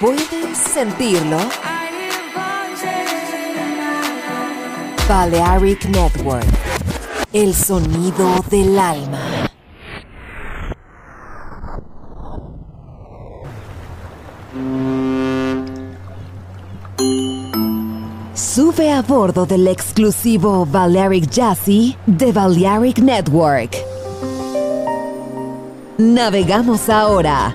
¿Puedes sentirlo? Balearic Network. El sonido del alma. Sube a bordo del exclusivo Balearic Jazzy de Balearic Network. Navegamos ahora.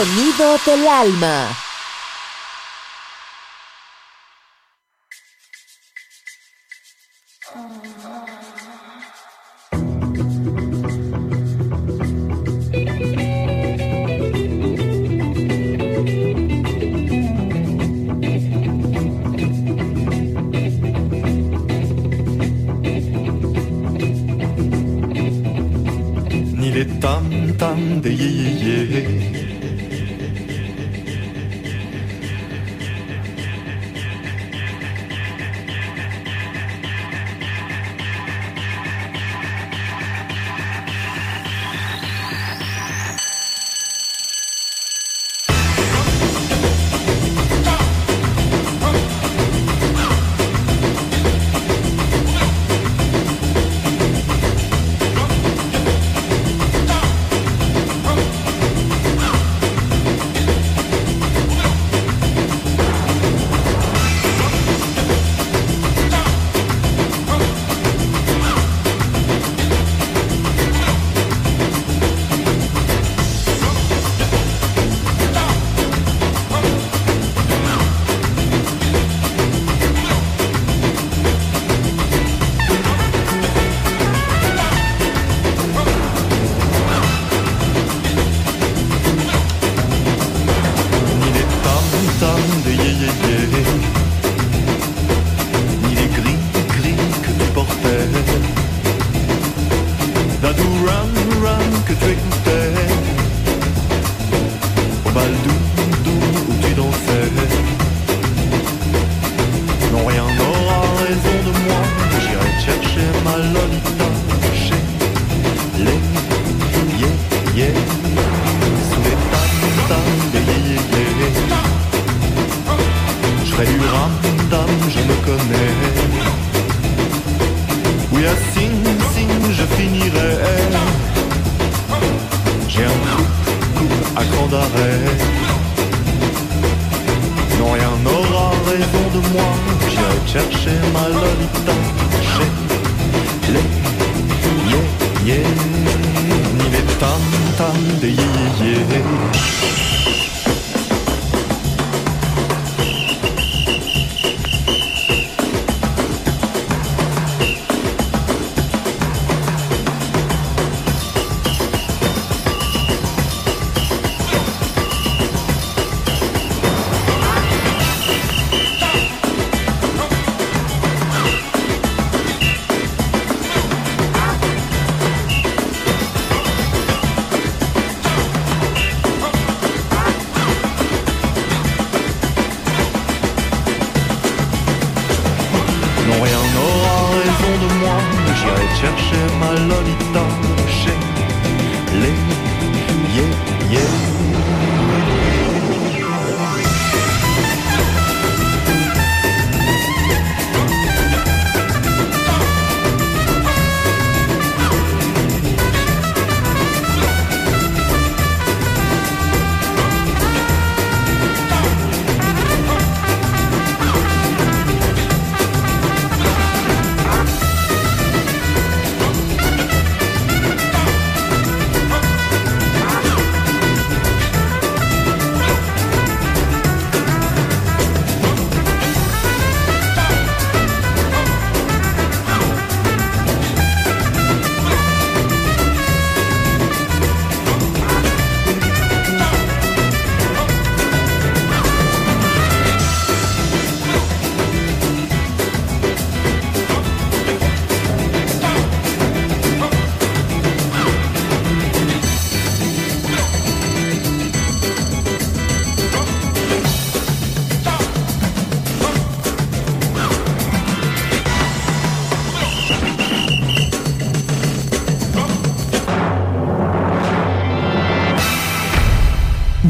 Sonido del alma.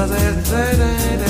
da da da da